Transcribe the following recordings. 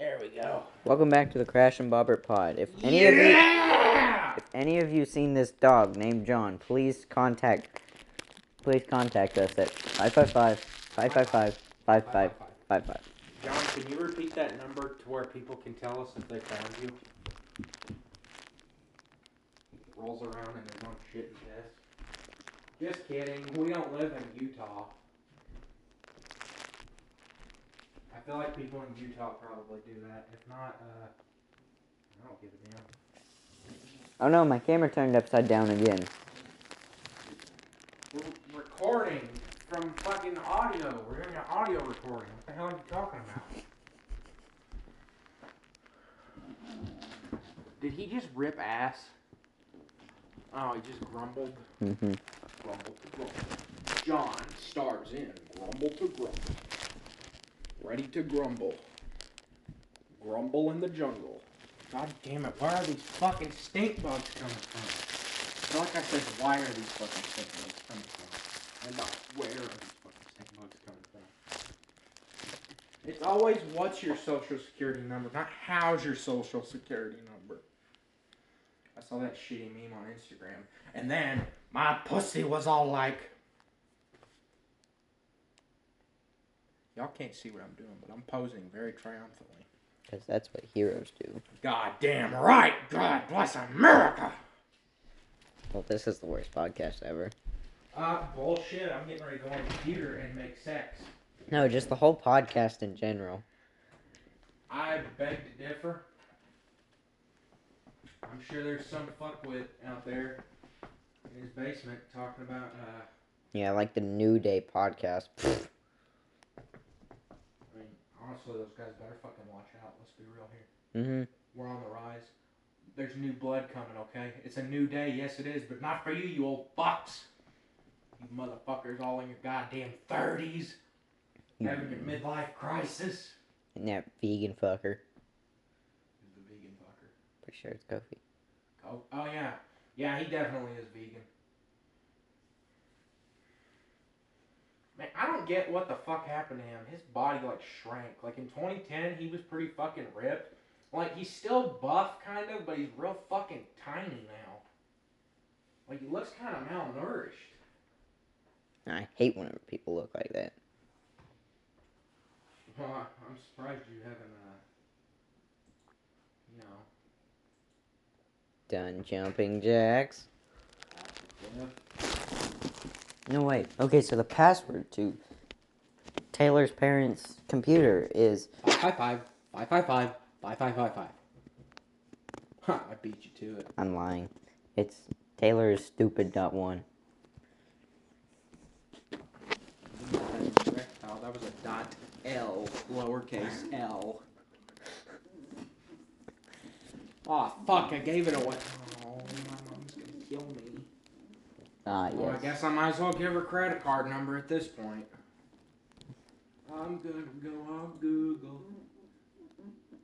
There we go. Welcome back to the Crash and Bobbert Pod. If any of you, if any of you seen this dog named John, please contact, please contact us at 555 555 5555. John, can you repeat that number to where people can tell us if they found you? Rolls around in his own shit chest. Just kidding. We don't live in Utah. I feel like people in Utah probably do that. If not, uh, I don't give a damn. Oh no, my camera turned upside down again. We're recording from fucking audio. We're doing an audio recording. What the hell are you talking about? Did he just rip ass? Oh, he just grumbled. hmm Grumble to grumble. John stars in Grumble to Grumble. Ready to grumble. Grumble in the jungle. God damn it, where are these fucking stink bugs coming from? Like I said, why are these fucking stink bugs coming from? And not where are these fucking stink bugs coming from? It's always what's your social security number, not how's your social security number. I saw that shitty meme on Instagram. And then my pussy was all like. Y'all can't see what I'm doing, but I'm posing very triumphantly. Because that's what heroes do. God damn right! God bless America! Well, this is the worst podcast ever. Uh, bullshit. I'm getting ready to go on the computer and make sex. No, just the whole podcast in general. I beg to differ. I'm sure there's some fuckwit out there in his basement talking about, uh, Yeah, like the New Day podcast. Pfft. I mean, honestly, those guys better fucking watch out. Let's be real here. Mhm. We're on the rise. There's new blood coming, okay? It's a new day, yes it is, but not for you, you old fucks. You motherfuckers all in your goddamn 30s, having your midlife crisis. And that vegan fucker. Who's the vegan fucker? Pretty sure it's Kofi. Oh, oh yeah. Yeah, he definitely is vegan. Man, I don't get what the fuck happened to him. His body like shrank. Like in 2010, he was pretty fucking ripped. Like he's still buff kind of, but he's real fucking tiny now. Like he looks kind of malnourished. I hate whenever people look like that. Well, I'm surprised you haven't, uh, you know, Done jumping jacks. yeah. No, way. Okay, so the password to Taylor's parents' computer is. 555 555 Huh, I beat you to it. I'm lying. It's Taylor's stupid dot one. Oh, that was a dot L, lowercase L. Oh, fuck, I gave it away. Oh, my mom's gonna kill me. Ah, Well, I guess I might as well give her credit card number at this point. I'm gonna go on Google,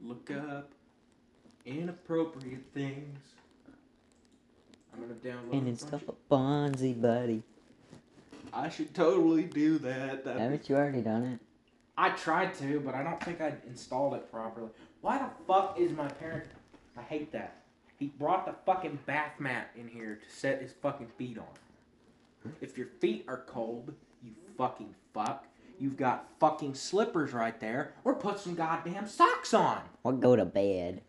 look up inappropriate things. I'm gonna download. And install a Bonzi buddy. I should totally do that. That'd Haven't you already done it? I tried to, but I don't think I installed it properly. Why the fuck is my parent? I hate that. He brought the fucking bath mat in here to set his fucking feet on. If your feet are cold, you fucking fuck, you've got fucking slippers right there, or put some goddamn socks on. Or go to bed.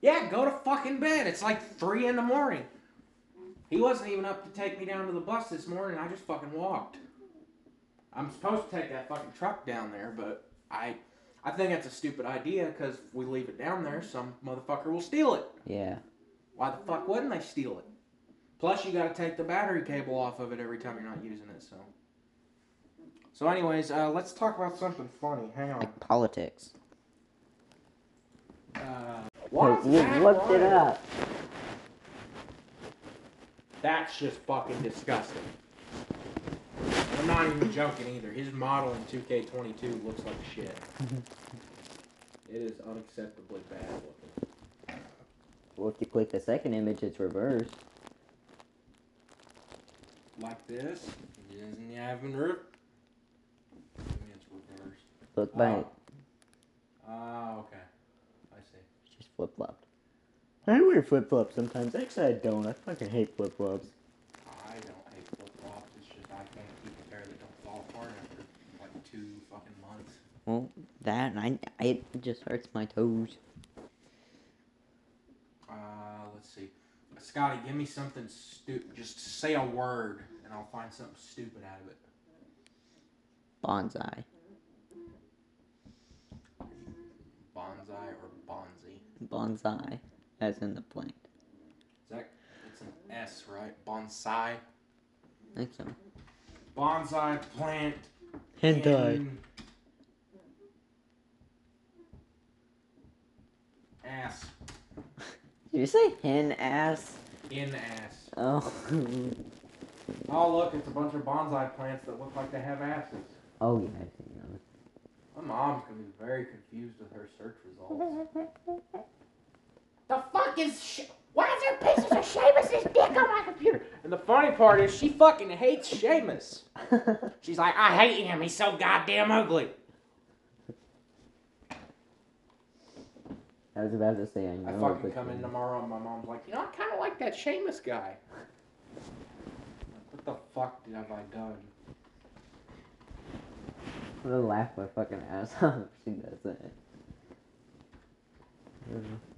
Yeah, go to fucking bed. It's like three in the morning. He wasn't even up to take me down to the bus this morning. I just fucking walked. I'm supposed to take that fucking truck down there, but I, I think that's a stupid idea because if we leave it down there, some motherfucker will steal it. Yeah. Why the fuck wouldn't they steal it? Plus, you got to take the battery cable off of it every time you're not using it. So. So, anyways, uh, let's talk about something funny. Hang on. Like politics. Uh, Hey, what's you looked it up. That's just fucking disgusting. I'm not even joking either. His model in 2K22 looks like shit. it is unacceptably bad looking. Well, if you click the second image, it's reversed. Like this. Doesn't you haven't ripped? It's reversed. Look back. Oh. Oh, okay. I see. Just flip flopped. I wear flip flops sometimes. Actually, I don't. I fucking hate flip flops. I don't hate flip flops. It's just I can't keep a pair that don't fall apart after like two fucking months. Well, that and I, I it just hurts my toes. Uh, let's see. Scotty, give me something stupid. Just say a word, and I'll find something stupid out of it. Bonsai. Bonsai or bonzi? Bonsai. As in the plant. Is that? It's an S, right? Bonsai. I think so. Bonsai plant. Hentai. in Ass. Did you say hen ass? In ass. Oh. Oh look, it's a bunch of bonsai plants that look like they have asses. oh yeah, I've seen those. My mom's gonna be very confused with her search results. the fuck is sh- why is there pieces of Seamus's dick on my computer? And the funny part is she fucking hates Seamus. She's like, I hate him. He's so goddamn ugly. I was about to say I know. I fucking come in tomorrow and my mom's like, you know, I kind of like that Seamus guy. Like, what the fuck have I done? I'm gonna laugh my fucking ass off if she does that.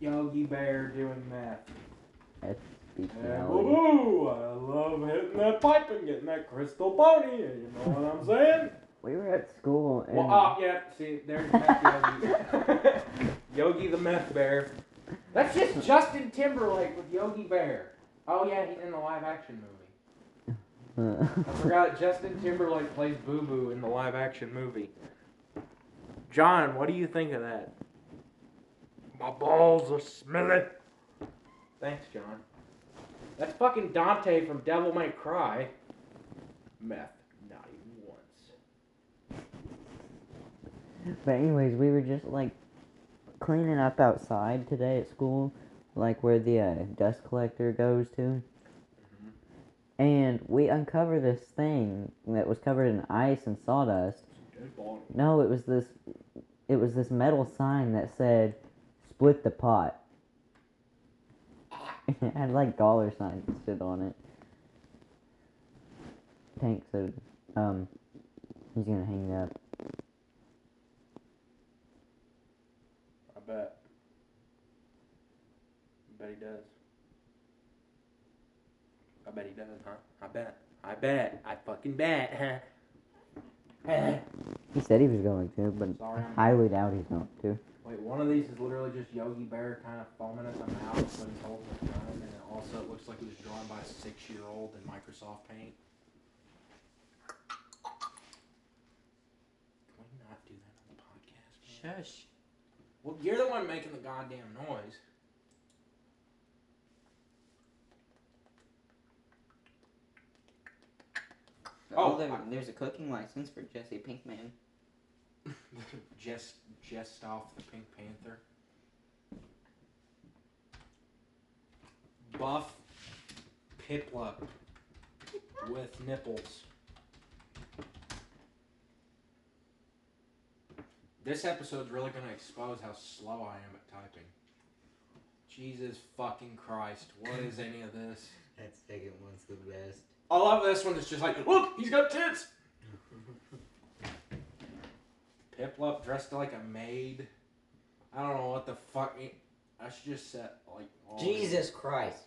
Yogi Bear doing meth. That's And bestiality. woo I love hitting that pipe and getting that crystal pony. You know what I'm saying? We were at school and Well, oh, yeah, see, there's Meth Yogi. The Meth Bear. That's just Justin Timberlake with Yogi Bear. Oh, yeah, he's in the live action movie. I forgot Justin Timberlake plays Boo Boo in the live action movie. John, what do you think of that? My balls are smelling. Thanks, John. That's fucking Dante from Devil May Cry. Meth, not even once. But anyways, we were just like cleaning up outside today at school, like where the uh, dust collector goes to. And we uncovered this thing that was covered in ice and sawdust. No, it was this it was this metal sign that said split the pot. it had like dollar signs shit on it. Tank said um he's gonna hang it up. Bet. I bet he does. I bet he does, huh? I bet. I bet. I fucking bet, huh? He said he was going to, but Sorry, I I'm- highly doubt he's going to. Wait, one of these is literally just Yogi Bear kind of foaming at the mouth when he's holding his gun, and it also it looks like it was drawn by a six-year-old in Microsoft Paint. Can we not do that on the podcast? man? Shush. Well, you're the one making the goddamn noise. Oh, there- I- there's a cooking license for Jesse Pinkman. Jess, Jess off the Pink Panther. Buff Piplup with nipples. This episode's really gonna expose how slow I am at typing. Jesus fucking Christ, what is any of this? That second one's the best. I love this one. It's just like, look, he's got tits. Piplup dressed like a maid. I don't know what the fuck. I should just set like. Jesus Christ.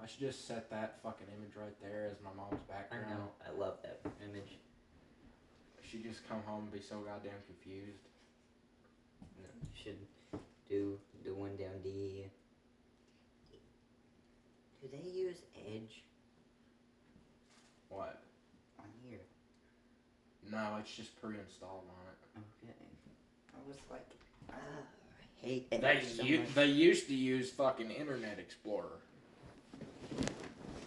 I should just set that fucking image right there as my mom's background. I know. I love that image. She'd just come home and be so goddamn confused. No, you should do the one down D. Do they use Edge What? on here? No, it's just pre-installed on it. Okay. I was like, ah, I hate They Edge so u- they used to use fucking Internet Explorer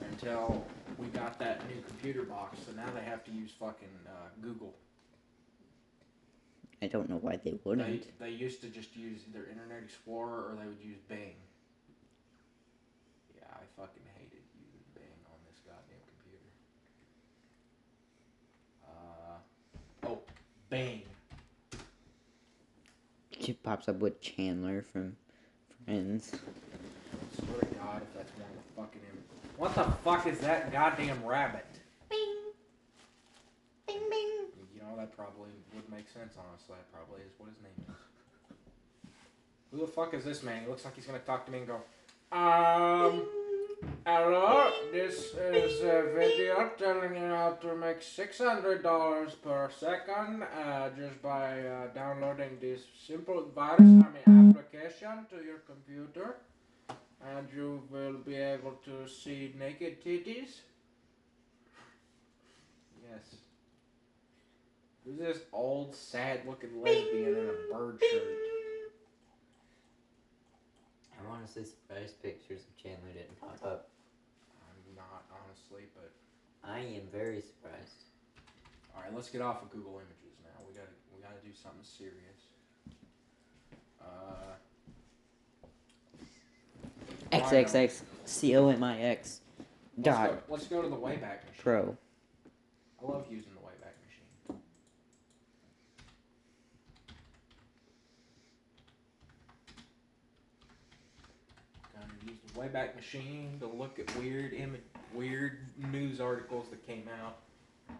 until we got that new computer box. So now they have to use fucking uh, Google. I don't know why they They, wouldn't. they used to just use either Internet Explorer or they would use Bing. Yeah, I fucking hated using Bing on this goddamn computer. Uh, oh, Bing. She pops up with Chandler from Friends. Swear to God, if that's one of the fucking Im- What the fuck is that goddamn rabbit? Bing. Bing bing. Know, that probably would make sense, honestly. That probably is what his name is. Who the fuck is this man? He looks like he's gonna talk to me and go, Um, hello, this is a video telling you how to make $600 per second uh, just by uh, downloading this simple virus application to your computer. And you will be able to see naked titties. Yes. Who's this old, sad looking lesbian in a bird shirt? I want to see surprise pictures of Chandler didn't pop up. I'm not, honestly, but. I am very surprised. Alright, let's get off of Google Images now. We gotta, we gotta do something serious. Uh. XXX C O M I X Let's dot go, let's go to the Wayback Machine. Pro. I love using the Wayback Machine. Gonna use the Wayback Machine to look at weird Im- weird news articles that came out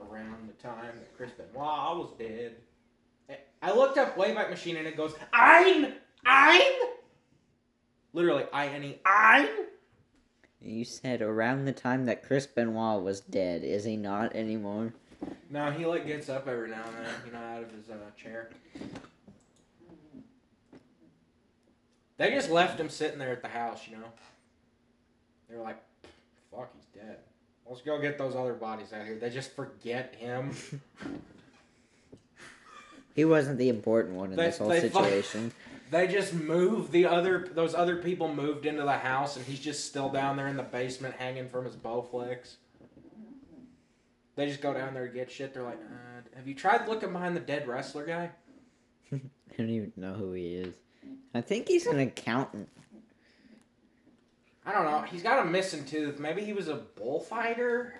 around the time that Chris Benoit was dead. I- I looked up Wayback Machine and it goes, I'm, I'm, literally I N E, I'm. You said around the time that Chris Benoit was dead. Is he not anymore? No, he like gets up every now and then, you know, out of his uh, chair. They just left him sitting there at the house, you know. They were like, "Fuck, he's dead. Let's go get those other bodies out here." They just forget him. He wasn't the important one in They- this whole they situation. They just moved the other. Those other people moved into the house, and he's just still down there in the basement, hanging from his Bowflex. They just go down there to get shit. They're like, uh, "Have you tried looking behind the dead wrestler guy?" I don't even know who he is. I think he's an accountant. I don't know. He's got a missing tooth. Maybe he was a bullfighter.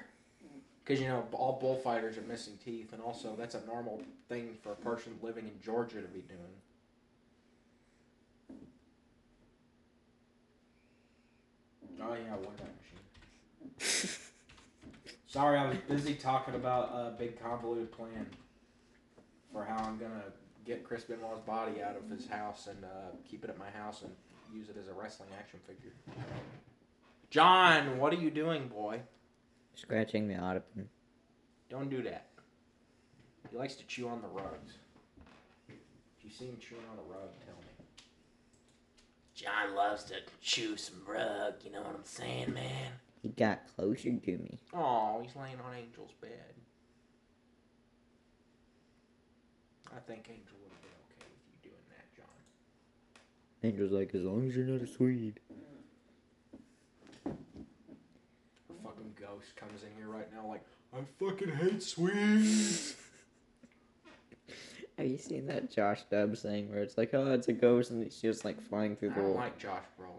Because, you know, all bullfighters are missing teeth, and also that's a normal thing for a person living in Georgia to be doing. Oh, yeah, Wayback Machine. Sorry, I was busy talking about a big convoluted plan for how I'm going to get Chris Benoit's body out of his house and uh, keep it at my house and use it as a wrestling action figure. John, what are you doing, boy? Scratching the ottoman. Don't do that. He likes to chew on the rugs. If you see him chewing on a rug, tell me. John loves to chew some rug, you know what I'm saying, man? He got closer to me. Oh, he's laying on Angel's bed. I think Angel would have been okay with you doing that, John. Angel's like, as long as you're not a Swede. A fucking ghost comes in here right now like, I fucking hate Swedes. Have you seen that Josh Dubs thing where it's like, oh, it's a ghost and it's just like flying I through the don't wall? like Josh Brolin.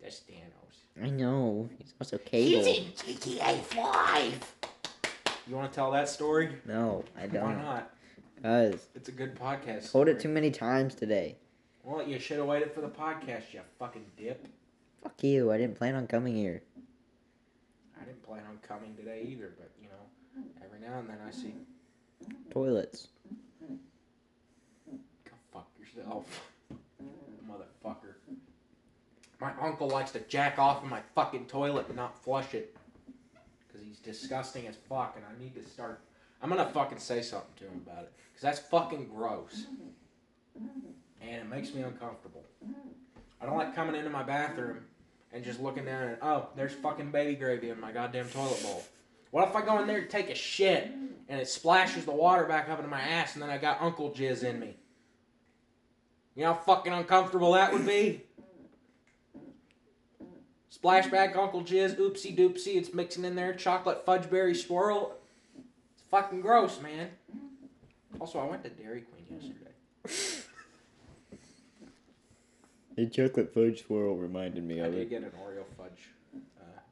That's Thanos. I know. He's also Cable. GTA 5. You want to tell that story? No, I don't. Why not? It's a good podcast. told it too many times today. Well, you should have waited for the podcast, you fucking dip. Fuck you. I didn't plan on coming here. I didn't plan on coming today either, but you know, every now and then I see. Toilets. Go fuck yourself, motherfucker. My uncle likes to jack off in my fucking toilet and not flush it. Because he's disgusting as fuck, and I need to start. I'm gonna fucking say something to him about it. Because that's fucking gross. And it makes me uncomfortable. I don't like coming into my bathroom and just looking down and, oh, there's fucking baby gravy in my goddamn toilet bowl. What if I go in there to take a shit and it splashes the water back up into my ass and then I got uncle jizz in me? You know how fucking uncomfortable that would be? Splashback Uncle Jizz, oopsie doopsie, it's mixing in there, chocolate fudge berry swirl. It's fucking gross, man. Also, I went to Dairy Queen yesterday. The chocolate fudge swirl reminded me I of did it. get an Oreo fudge uh,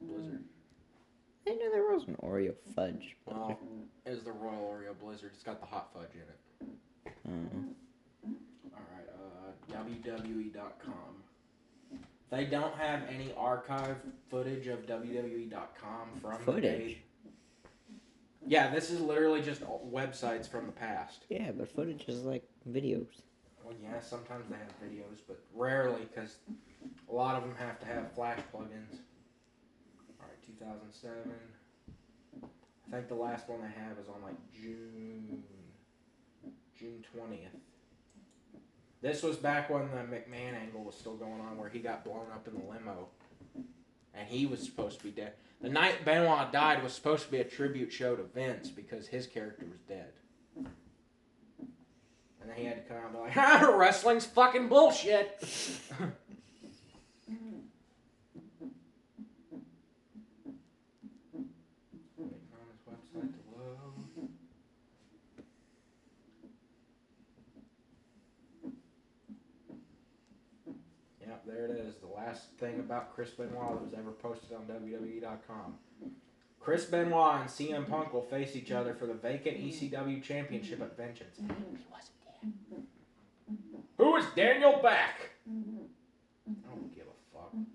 blizzard. I didn't know there was an Oreo fudge. Well, it was the Royal Oreo blizzard. It's got the hot fudge in it. Uh, Alright, uh, WWE.com. They don't have any archive footage of WWE.com from the Footage? day. Yeah, this is literally just websites from the past. yeah, but footage is like videos. Well, yeah, sometimes they have videos, but rarely because a lot of them have to have Flash plugins. Alright, 2007. I think the last one they have is on like June June 20th. This was back when the McMahon angle was still going on, where he got blown up in the limo, and he was supposed to be dead. The night Benoit died was supposed to be a tribute show to Vince because his character was dead. And then he had to come out and be like, "Ha, wrestling's fucking bullshit." Waiting on his website to load. There it is. The last thing about Chris Benoit that was ever posted on WWE.com. Chris Benoit and CM Punk will face each other for the vacant ECW Championship at Vengeance. He wasn't there. Who is Daniel Back? I don't give a fuck. Don't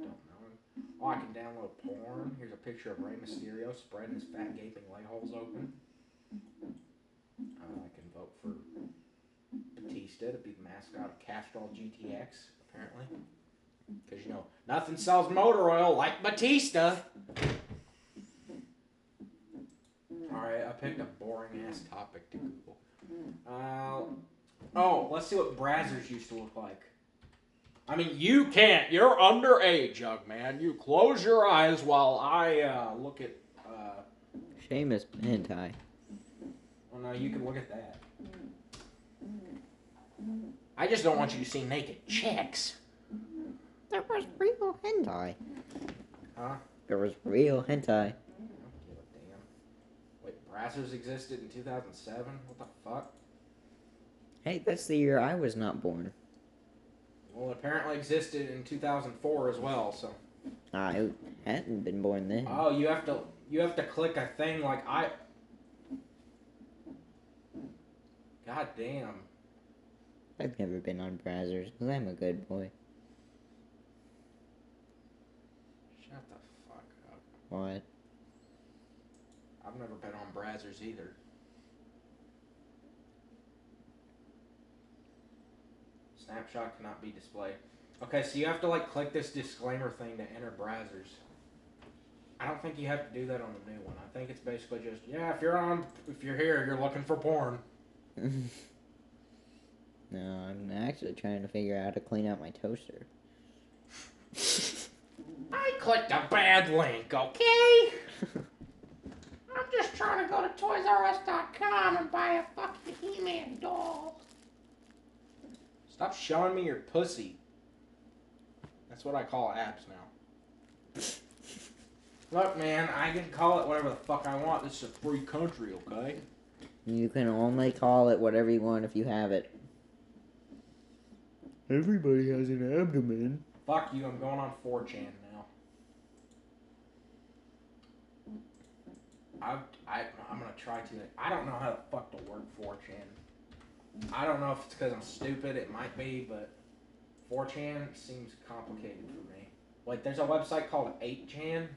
know him. Oh, I can download porn. Here's a picture of Rey Mysterio spreading his fat gaping leg holes open. Uh, I can vote for Batista to be the mascot of Castrol GTX, apparently. Because, you know, nothing sells motor oil like Batista. Alright, I picked a boring ass topic to Google. Uh, oh, let's see what Brazzers used to look like. I mean, you can't. You're underage, young man. You close your eyes while I uh, look at. Uh, Seamus hentai. well, no, you can look at that. I just don't want you to see naked chicks. There was real hentai. Huh? There was real hentai. I don't give a damn. Wait, Brazzers existed in 2007? What the fuck? Hey, that's the year I was not born. Well, it apparently existed in 2004 as well, so. I hadn't been born then. Oh, you have to you have to click a thing like I. God damn. I've never been on Brazzers because I'm a good boy. Shut the fuck up. What? I've never been on Brazzers either. Snapshot cannot be displayed. Okay, so you have to like click this disclaimer thing to enter Brazzers. I don't think you have to do that on the new one. I think it's basically just yeah, if you're on, if you're here, you're looking for porn. no, I'm actually trying to figure out how to clean out my toaster. I clicked a bad link, okay? I'm just trying to go to ToysRUs.com and buy a fucking He-Man doll. Stop showing me your pussy. That's what I call apps now. Look, man, I can call it whatever the fuck I want. This is a free country, okay? You can only call it whatever you want if you have it. Everybody has an abdomen. Fuck you, I'm going on 4chan now. I've, I, I'm gonna try to. I don't know how the fuck to work 4chan. I don't know if it's because I'm stupid, it might be, but 4chan seems complicated for me. Like, there's a website called 8chan.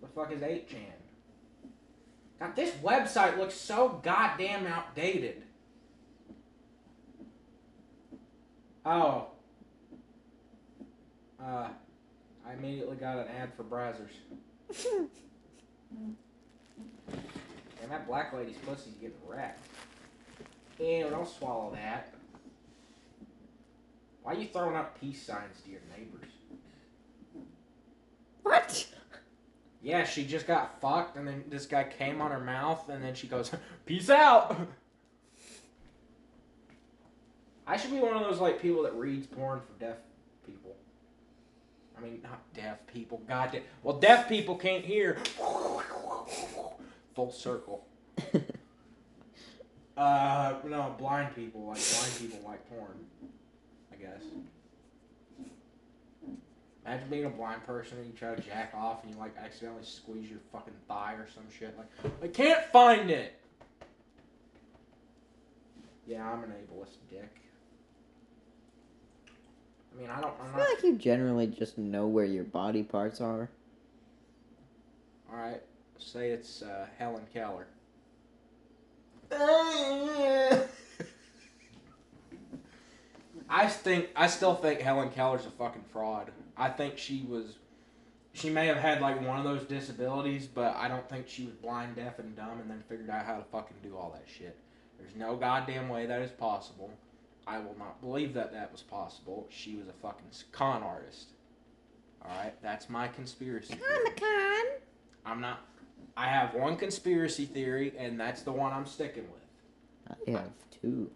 What the fuck is 8chan? God, this website looks so goddamn outdated. Oh. Uh, I immediately got an ad for Brazzers. And that black lady's pussy's getting wrecked. Ew, don't swallow that. Why are you throwing up peace signs to your neighbors? What? Yeah, she just got fucked, and then this guy came on her mouth, and then she goes, "Peace out." I should be one of those like people that reads porn for deaf people. I mean, not deaf people. God damn. Well, deaf people can't hear. Full circle. Uh, no, blind people like blind people like porn. I guess. Imagine being a blind person and you try to jack off and you like accidentally squeeze your fucking thigh or some shit. Like, I can't find it. Yeah, I'm an ableist dick. I mean, I don't. I I'm feel not. like you generally just know where your body parts are. All right. Say it's uh, Helen Keller. I think I still think Helen Keller's a fucking fraud. I think she was she may have had like one of those disabilities, but I don't think she was blind, deaf, and dumb and then figured out how to fucking do all that shit. There's no goddamn way that is possible. I will not believe that that was possible. She was a fucking con artist. Alright? That's my conspiracy. theory. I'm not. I have one conspiracy theory, and that's the one I'm sticking with. I have two.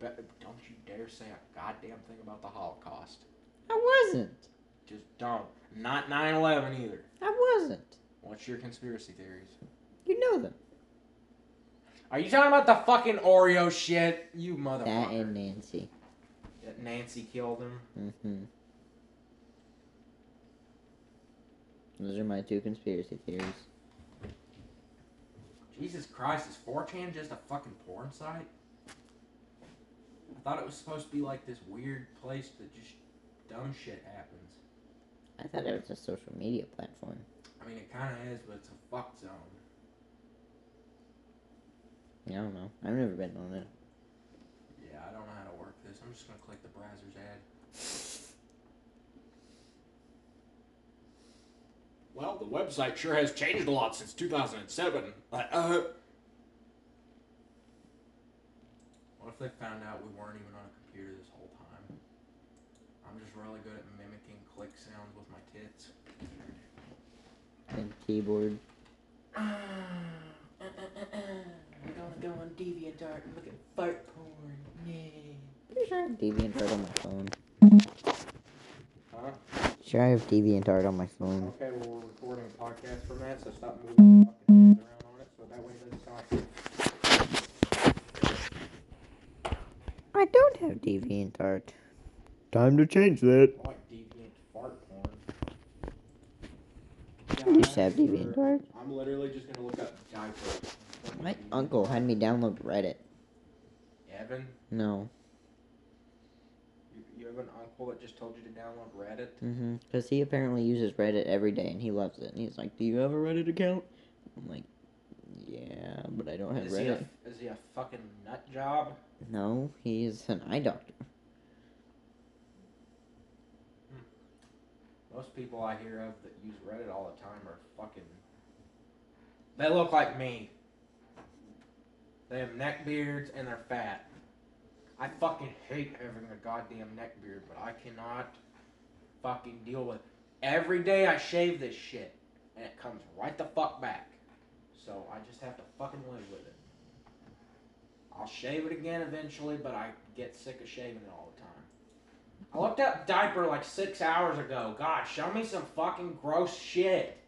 But don't you dare say a goddamn thing about the Holocaust. I wasn't. Just don't. Not 9 11 either. I wasn't. What's your conspiracy theories? You know them. Are you talking about the fucking Oreo shit? You motherfucker. That and Nancy. That Nancy killed him. Mm-hmm. Those are my two conspiracy theories. Jesus Christ, is 4chan just a fucking porn site? I thought it was supposed to be like this weird place that just dumb shit happens. I thought it was a social media platform. I mean, it kind of is, but it's a fuck zone. Yeah, I don't know. I've never been on it. Yeah, I don't know how to work this. I'm just gonna click the browser's ad. Well, the website sure has changed a lot since 2007. Like, uh. What if they found out we weren't even on a computer this whole time? I'm just really good at mimicking click sounds with my tits. And keyboard. We're gonna go on DeviantArt and look at fart porn. Yay. Pretty sure I have DeviantArt on my phone. Huh? Sure, I have DeviantArt on my phone. Okay, well, we're recording a podcast from that, so stop moving your fucking hands around on it so that way it doesn't sound like I don't have DeviantArt. Time to change that. I like deviant fart porn. I used have sure. DeviantArt. I'm literally just gonna look up diapers. My uncle had me download Reddit. Evan, No. you, you have an uncle that just told you to download Reddit? Mm-hmm. Because he apparently uses Reddit every day and he loves it. And he's like, Do you have a Reddit account? I'm like, Yeah, but I don't have Is he, a, Reddit. is he a fucking nut job? No, he's an eye doctor. Most people I hear of that use Reddit all the time are fucking. They look like me. They have neck beards and they're fat. I fucking hate having a goddamn neck beard, but I cannot fucking deal with. It. Every day I shave this shit, and it comes right the fuck back. So I just have to fucking live with it. I'll shave it again eventually, but I get sick of shaving it all the time. I looked up diaper like six hours ago. God, show me some fucking gross shit.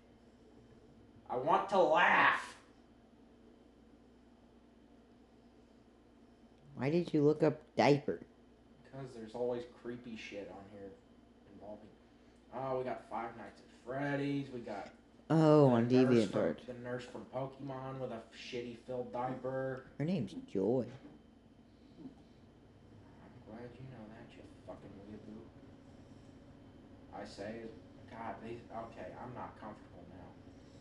I want to laugh. Why did you look up diaper? Because there's always creepy shit on here involving. Oh, we got Five Nights at Freddy's. We got. Oh, on DeviantArt. The nurse from Pokemon with a shitty filled diaper. Her name's Joy. I'm glad you know that, you fucking weeaboo. I say, God, these. Okay, I'm not comfortable now.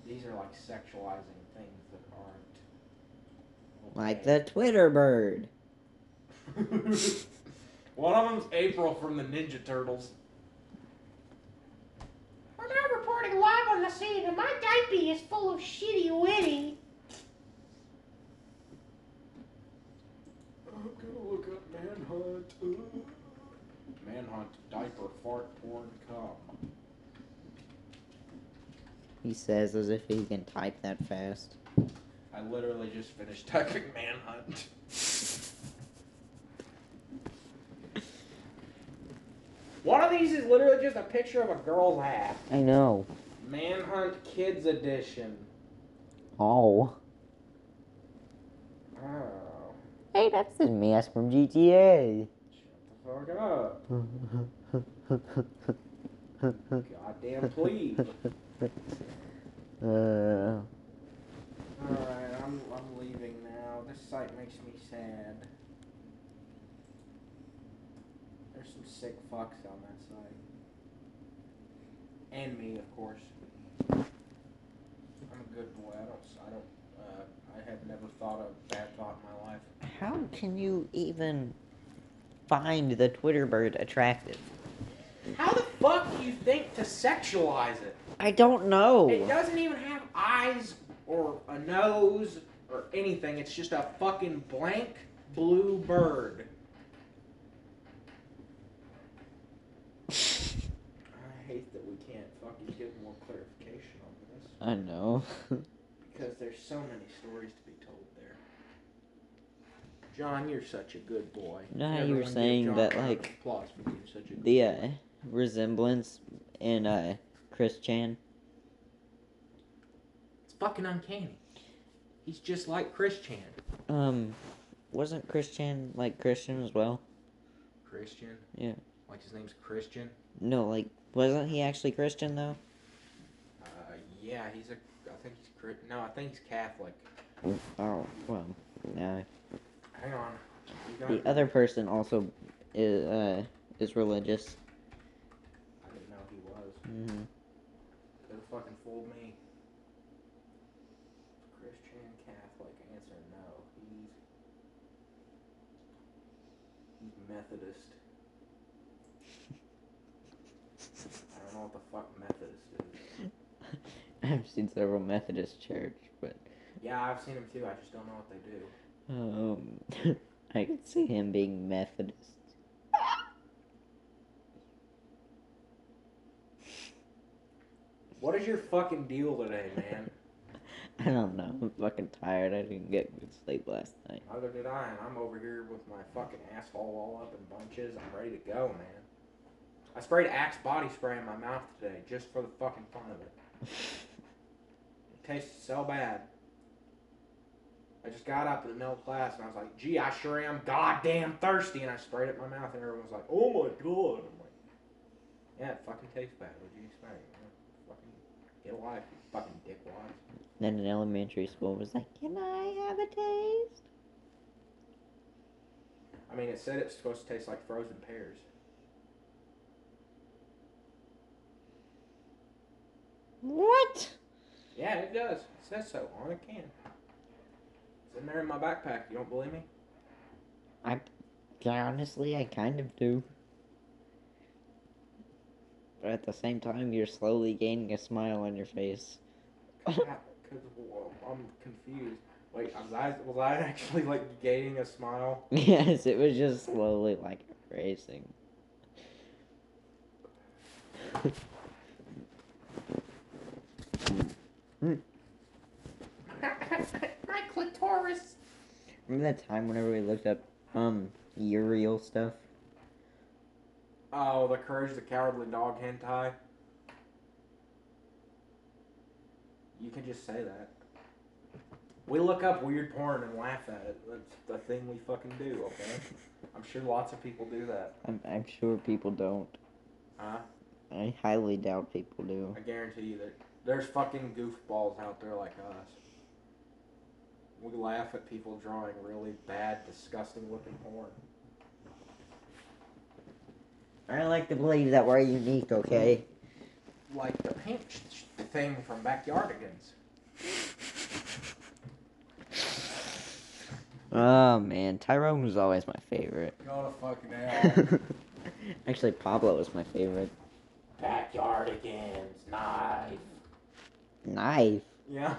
These are like sexualizing things that aren't. Like the Twitter bird. One of them's April from the Ninja Turtles. We're now reporting live on the scene, and my diaper is full of shitty witty. I'm gonna look up Manhunt. Uh, Manhunt diaper fart porn cum. He says as if he can type that fast. I literally just finished typing Manhunt. One of these is literally just a picture of a girl's ass. I know. Manhunt Kids Edition. Oh. Oh, Hey, that's the mess from GTA. shut the fuck up. Goddamn please. uh, Alright, I'm, I'm leaving now. This site makes me sad. There's some sick fucks on that side. And me, of course. I'm a good boy. I don't. I don't. Uh, I have never thought of bad thought in my life. How can you even find the Twitter bird attractive? How the fuck do you think to sexualize it? I don't know. It doesn't even have eyes or a nose or anything. It's just a fucking blank blue bird. I hate that we can't fucking give more clarification on this I know. because there's so many stories to be told there. John, you're such a good boy. You know how you were saying that, a round of like, applause for being such a good the uh, resemblance in uh, Chris Chan. It's fucking uncanny. He's just like Chris Chan. Um, wasn't Chris Chan like Christian as well? Christian? Yeah. Like his name's Christian? No, like wasn't he actually Christian though? Yeah, he's a. I think he's no, I think he's Catholic. Oh well, no. Hang on. The other person also is uh is religious. I didn't know he was. hmm Could have fucking fooled me. Christian Catholic. Answer no. He's. He's Methodist. I don't know what the fuck Methodist is. I've seen several Methodist church, but Yeah, I've seen him too. I just don't know what they do. um, I could see him being Methodist. What is your fucking deal today, man? I don't know. I'm fucking tired. I didn't get good sleep last night. Neither did I, and I'm over here with my fucking asshole all up in bunches. I'm ready to go, man. I sprayed Axe body spray in my mouth today just for the fucking fun of it. Tasted so bad. I just got up in the middle of class and I was like, gee, I sure am goddamn thirsty. And I sprayed it in my mouth and everyone was like, oh my god. I'm like, yeah, it fucking tastes bad. What do you expect? Know, fucking get a life, you fucking dickwads. Then in elementary school was like, "Can I have a taste?" I mean, it said it's supposed to taste like frozen pears. What? Yeah, it does. It says so on a can. It's in there in my backpack. You don't believe me? Yeah, honestly, I kind of do. But at the same time, you're slowly gaining a smile on your face. Because well, I'm confused. Wait, was I, was I actually like gaining a smile? yes, it was just slowly like racing. My clitoris. Remember that time whenever we looked up um Uriel stuff? Oh, the Courage of the Cowardly Dog hentai. You can just say that. We look up weird porn and laugh at it. That's the thing we fucking do, okay? I'm sure lots of people do that. I'm I'm sure people don't. Huh? I highly doubt people do. I guarantee you that there's fucking goofballs out there like us. We laugh at people drawing really bad, disgusting looking porn. I like to believe that we're unique, okay? Like the pink sh- thing from Backyardigans. Oh man, Tyrone was always my favorite. Go to fucking hell. Actually, Pablo was my favorite. Backyardigans, knife. Knife. Yeah.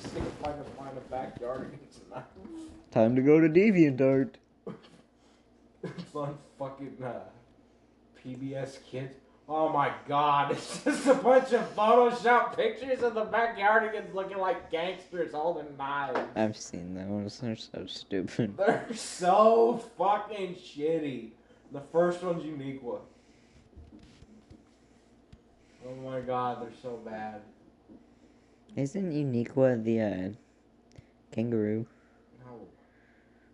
Sick of trying to find a Backyardigans knife. Time to go to DeviantArt. It's on fucking uh, PBS Kids. Oh my god, it's just a bunch of Photoshop pictures of the Backyardigans looking like gangsters holding knives. I've seen those. They're so stupid. They're so fucking shitty. The first one's Uniqua. Oh my god, they're so bad. Isn't Uniqua the uh, kangaroo? No.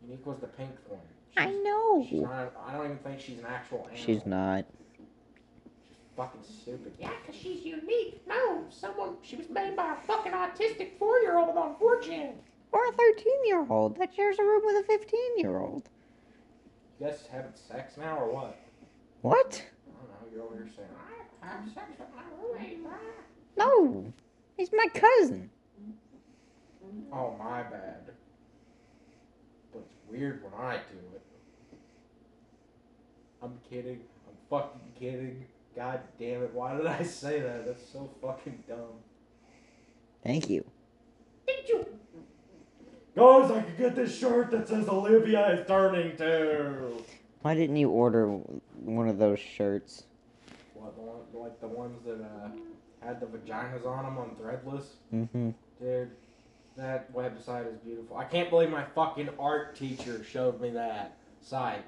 Uniqua's the pink one. I know. She's not, I don't even think she's an actual animal. She's not. She's fucking stupid. Yeah, 'cause she's unique. No, someone, she was made by a fucking autistic four-year-old on 4chan. Or a 13 year old that shares a room with a 15 year old. You guys having sex now or what? What? I don't know. You're over here saying. I have sex with my roommate, bruh. No. He's my cousin. Oh, my bad. But it's weird when I do it. I'm kidding. I'm fucking kidding. God damn it. Why did I say that? That's so fucking dumb. Thank you. Thank you? Guys, I could get this shirt that says Olivia is turning to. Why didn't you order one of those shirts? What, the one, like the ones that uh, had the vaginas on them on Threadless? Mm-hmm. Dude, that website is beautiful. I can't believe my fucking art teacher showed me that site.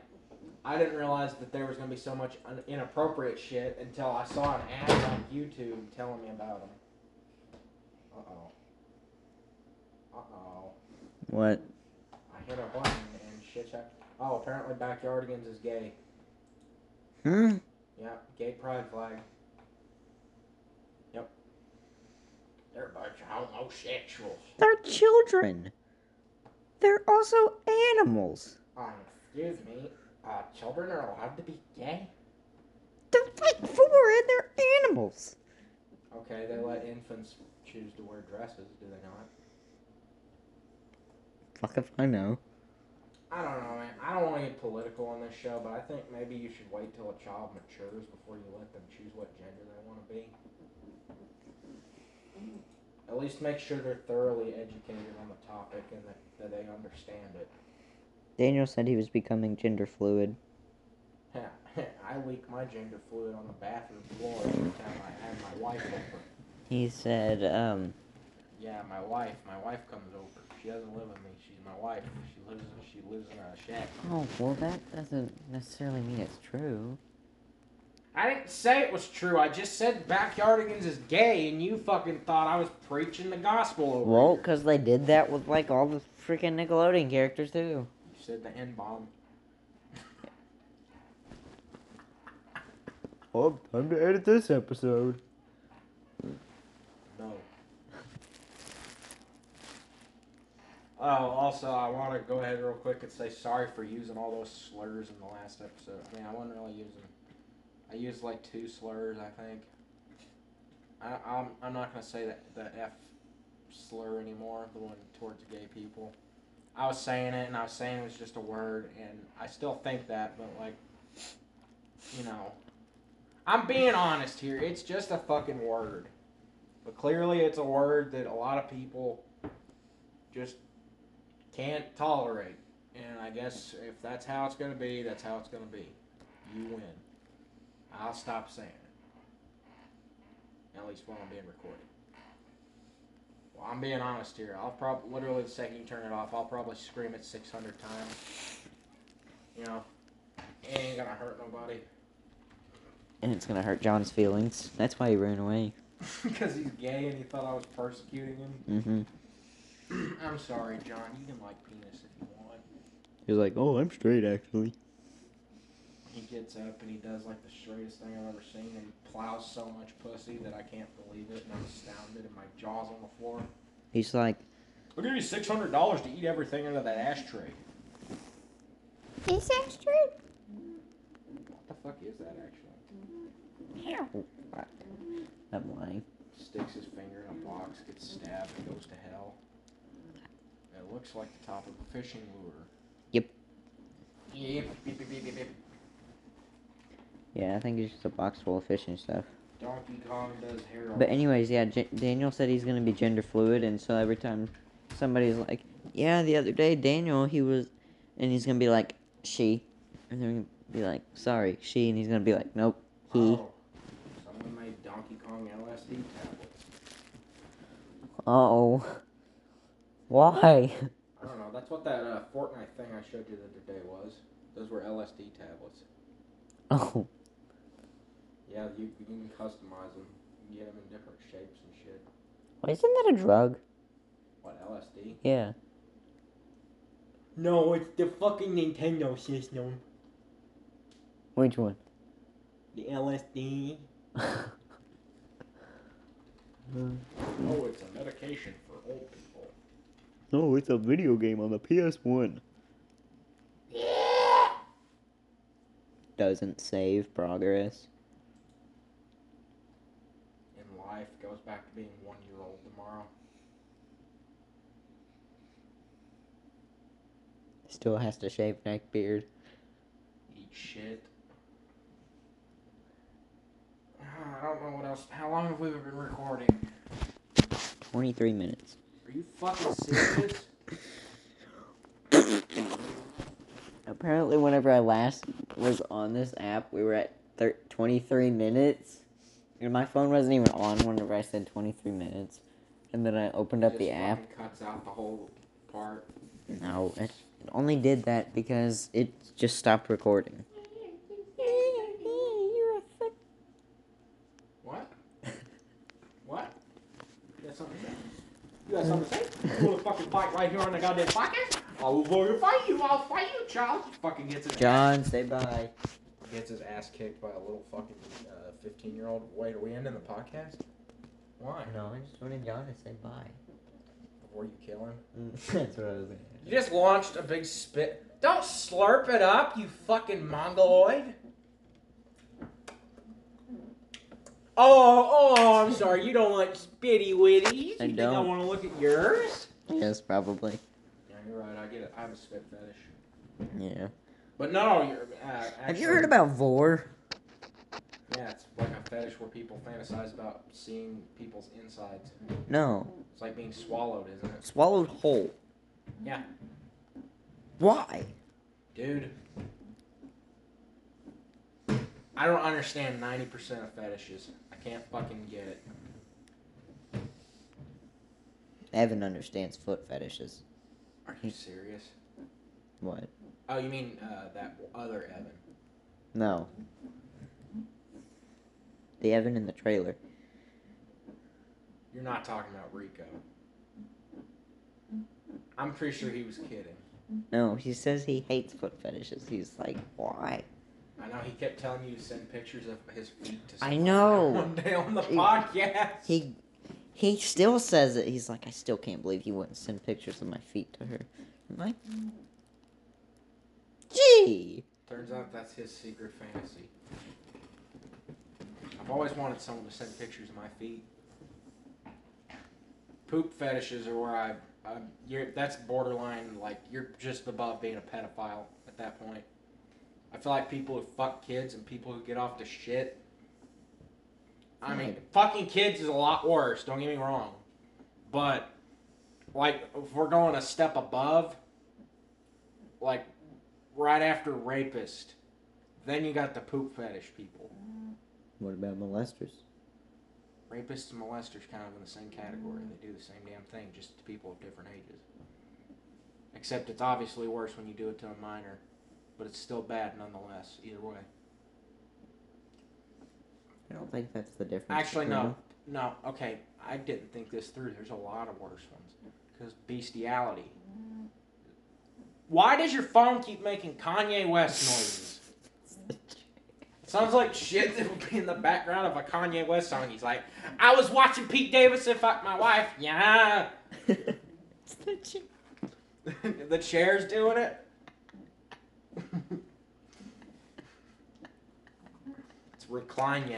I didn't realize that there was gonna be so much un- inappropriate shit until I saw an ad on YouTube telling me about them. Uh oh. Uh oh. What? I hit a button and shit check. Oh, apparently Backyardigans is gay. Hmm? Yeah, gay pride flag. Yep. They're a bunch of homosexuals. They're children. They're also animals. Um, excuse me, uh, children are allowed to be gay? They're like four and they're animals. Okay, they let infants choose to wear dresses, do they not? Fuck if I know. I don't know, man. I don't want to get political on this show, but I think maybe you should wait till a child matures before you let them choose what gender they want to be. At least make sure they're thoroughly educated on the topic and that, that they understand it. Daniel said he was becoming gender fluid. I leak my gender fluid on the bathroom floor every time I have my wife over. He said, um, Yeah, my wife. My wife comes over. She doesn't live with me. She's my wife. She lives. She lives in a shack. oh, well, that doesn't necessarily mean it's true. I didn't say it was true. I just said Backyardigans is gay, and you fucking thought I was preaching the gospel over Well, because they did that with, like, all the freaking Nickelodeon characters, too. You said the N bomb. Oh, time to edit this episode. No. Oh, also, I want to go ahead real quick and say sorry for using all those slurs in the last episode. I mean, I wasn't really using. I used like two slurs, I think. I, I'm I'm not gonna say that the F slur anymore, the one towards gay people. I was saying it, and I was saying it was just a word, and I still think that, but like, you know, I'm being honest here. It's just a fucking word. But clearly, it's a word that a lot of people just can't tolerate. And I guess if that's how it's to be, that's how it's to be. You win. I'll stop saying it. At least while I'm being recorded. Well, I'm being honest here. I'll probably, literally, the second you turn it off, I'll probably scream it 600 times. You know, it ain't going to hurt nobody. And it's gonna hurt John's feelings. That's why he ran away. because he's gay and he thought I was persecuting him. Mm-hmm. I'm sorry, John. You can like penis if you want. He's like, oh, I'm straight, actually. He gets up and he does like the straightest thing I've ever seen and he plows so much pussy that I can't believe it and I'm astounded and my jaw's on the floor. He's like, I'll give you six hundred dollars to eat everything out of that ashtray. Is that true? What the fuck is that actually? Here. I'm lying. Sticks his finger in a box, gets stabbed, and goes to hell. It looks like the top of a fishing lure. Yep. Yep. Beep, beep, beep, beep, beep. Yeah, I think it's just a box full of fish and stuff. Donkey Kong does heroin. But anyways, yeah, J- Daniel said he's gonna be gender fluid, and so every time somebody's like, "Yeah, the other day Daniel he was," and he's gonna be like, "She," and they're gonna be like, "Sorry, she," and he's gonna be like, "Nope, he." Oh, someone made Donkey Kong LSD tablets. Oh. Why? I don't know. That's what that uh, Fortnite thing I showed you the other day was. Those were LSD tablets. Oh. Yeah, you, you can customize them. You can get them in different shapes and shit. Wait, isn't that a drug? What LSD? Yeah. No, it's the fucking Nintendo system. Which one? The LSD. Oh, it's a medication for old people. oh, it's a video game on the PS1. Doesn't save progress. In life, goes back to being one year old tomorrow. Still has to shave neck beard. Eat shit. Ah, I don't know what else. How long have we been recording? 23 minutes. Are you fucking serious? Apparently, whenever I last was on this app, we were at thir- 23 minutes. My phone wasn't even on whenever I said 23 minutes. And then I opened up the app. Cuts out the whole part. No, it only did that because it just stopped recording. What? what? You got something to say? You got something to say? You want to fucking fight right here on the goddamn podcast? I will fucking fight you. I'll fight you, Charles. Fucking gets his John, say bye. Gets his ass kicked by a little fucking uh, fifteen year old. Wait, are we ending the podcast? Why? No, I just wanted John to say bye. Before you kill him? That's what I was. You just launched a big spit. Don't slurp it up, you fucking mongoloid. Oh, oh, I'm sorry. You don't like spitty witties. You I think I don't. I want to look at yours? Yes, probably. Yeah, you're right. I get it. I have a spit fetish. Yeah. But no, you're. Uh, actually, Have you heard about vore? Yeah, it's like a fetish where people fantasize about seeing people's insides. No. It's like being swallowed, isn't it? Swallowed whole. Yeah. Why? Dude. I don't understand 90% of fetishes. I can't fucking get it. Evan understands foot fetishes. Are you serious? What? Oh, you mean uh, that other Evan? No. The Evan in the trailer. You're not talking about Rico. I'm pretty sure he was kidding. No, he says he hates foot fetishes. He's like, why? I know he kept telling you to send pictures of his feet to I know. one day on the He- podcast. He he still says it. He's like, I still can't believe you wouldn't send pictures of my feet to her. I'm like, gee. Turns out that's his secret fantasy. I've always wanted someone to send pictures of my feet. Poop fetishes are where I, I you're, that's borderline like you're just above being a pedophile at that point. I feel like people who fuck kids and people who get off to shit. I mean, fucking kids is a lot worse. Don't get me wrong, but like if we're going a step above, like right after rapist, then you got the poop fetish people. What about molesters? Rapists and molesters kind of in the same category. They do the same damn thing, just to people of different ages. Except it's obviously worse when you do it to a minor, but it's still bad nonetheless. Either way. I don't think that's the difference. Actually, no, no. Okay, I didn't think this through. There's a lot of worse ones because bestiality. Why does your phone keep making Kanye West noises? Sounds like shit that would be in the background of a Kanye West song. He's like, I was watching Pete Davidson fuck my wife. Yeah. It's the chick. the chair's doing it. it's recline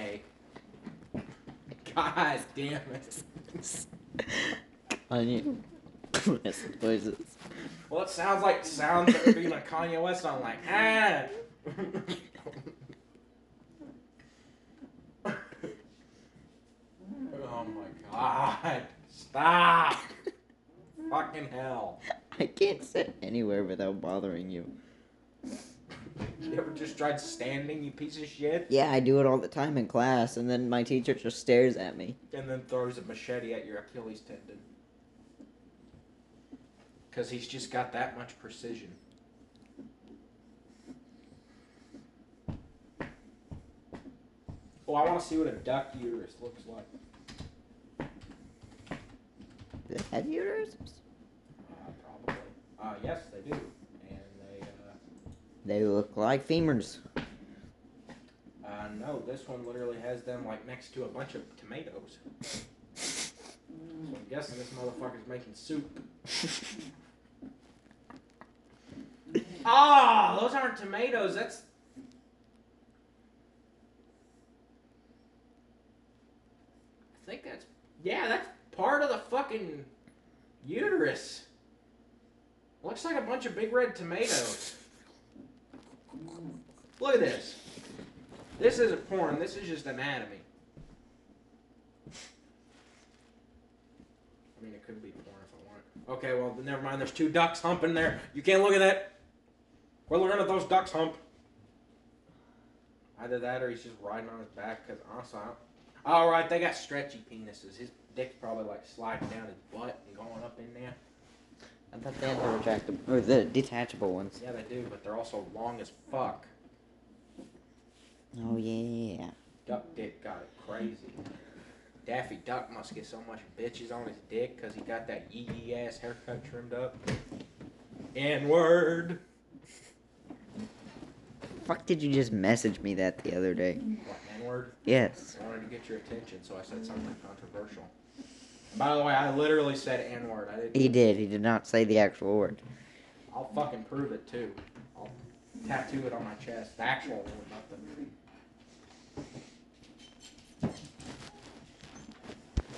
God damn it. On you. That's the noises. Well, it sounds like sounds that would be in a Kanye West song, like ah. oh my god! Stop! Fucking hell! I can't sit anywhere without bothering you. You ever just tried standing, you piece of shit, Yeah, I do it all the time in class, and then my teacher just stares at me. and then throws a machete at your Achilles tendon? Because he's just got that much precision. Oh, I want to see what a duck uterus looks like. Do they have uteruses? Uh, probably. Uh, yes, they do. And they, uh, They look like femurs. uh, No, this one literally has them like next to a bunch of tomatoes. So I'm guessing this motherfucker's making soup. Ah, those aren't tomatoes. That's. I think that's. Yeah, that's part of the fucking uterus. Looks like a bunch of big red tomatoes. Look at this. This isn't porn. This is just anatomy. I mean, it could be porn if I want. Okay, well, never mind. There's two ducks humping there. You can't look at that. We're looking at those ducks hump. Either that or he's just riding on his back. Cause honestly, I all right, they got stretchy penises. His dick's probably like sliding down his butt and going up in there. I thought they had the retractable or the detachable ones. Yeah, they do, but they're also long as fuck. Oh yeah. Duck dick got it crazy. Daffy Duck must get so much bitches on his dick because he got that yee yee ass haircut trimmed up. N word. Fuck did you just message me that the other day? What, N word? Yes. I wanted to get your attention, so I said something controversial. By the way, I literally said N word. I didn't. He did. He did not say the actual word. I'll fucking prove it too. I'll tattoo it on my chest. The actual word, not the.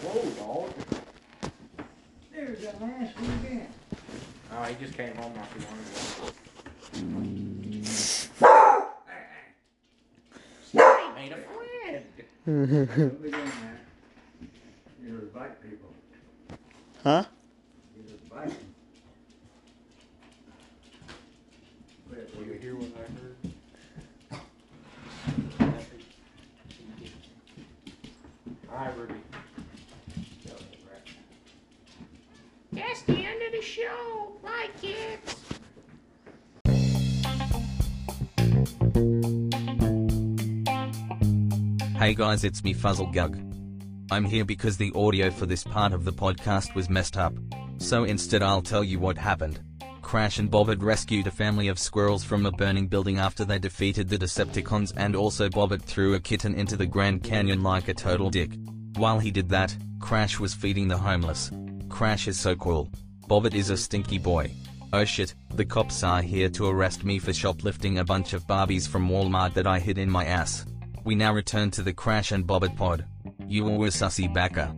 Whoa, dog. There's that last one again. Oh, he just came home not too long ago. Mm. Made a friend. Don't be guys, it's me Fuzzle Gug. I'm here because the audio for this part of the podcast was messed up. So instead, I'll tell you what happened. Crash and Bobbert rescued a family of squirrels from a burning building after they defeated the Decepticons, and also Bobbert threw a kitten into the Grand Canyon like a total dick. While he did that, Crash was feeding the homeless. Crash is so cool. Bobbert is a stinky boy. Oh shit, the cops are here to arrest me for shoplifting a bunch of Barbies from Walmart that I hid in my ass. We now return to the Crash and Bobbert pod. You were sussy backer.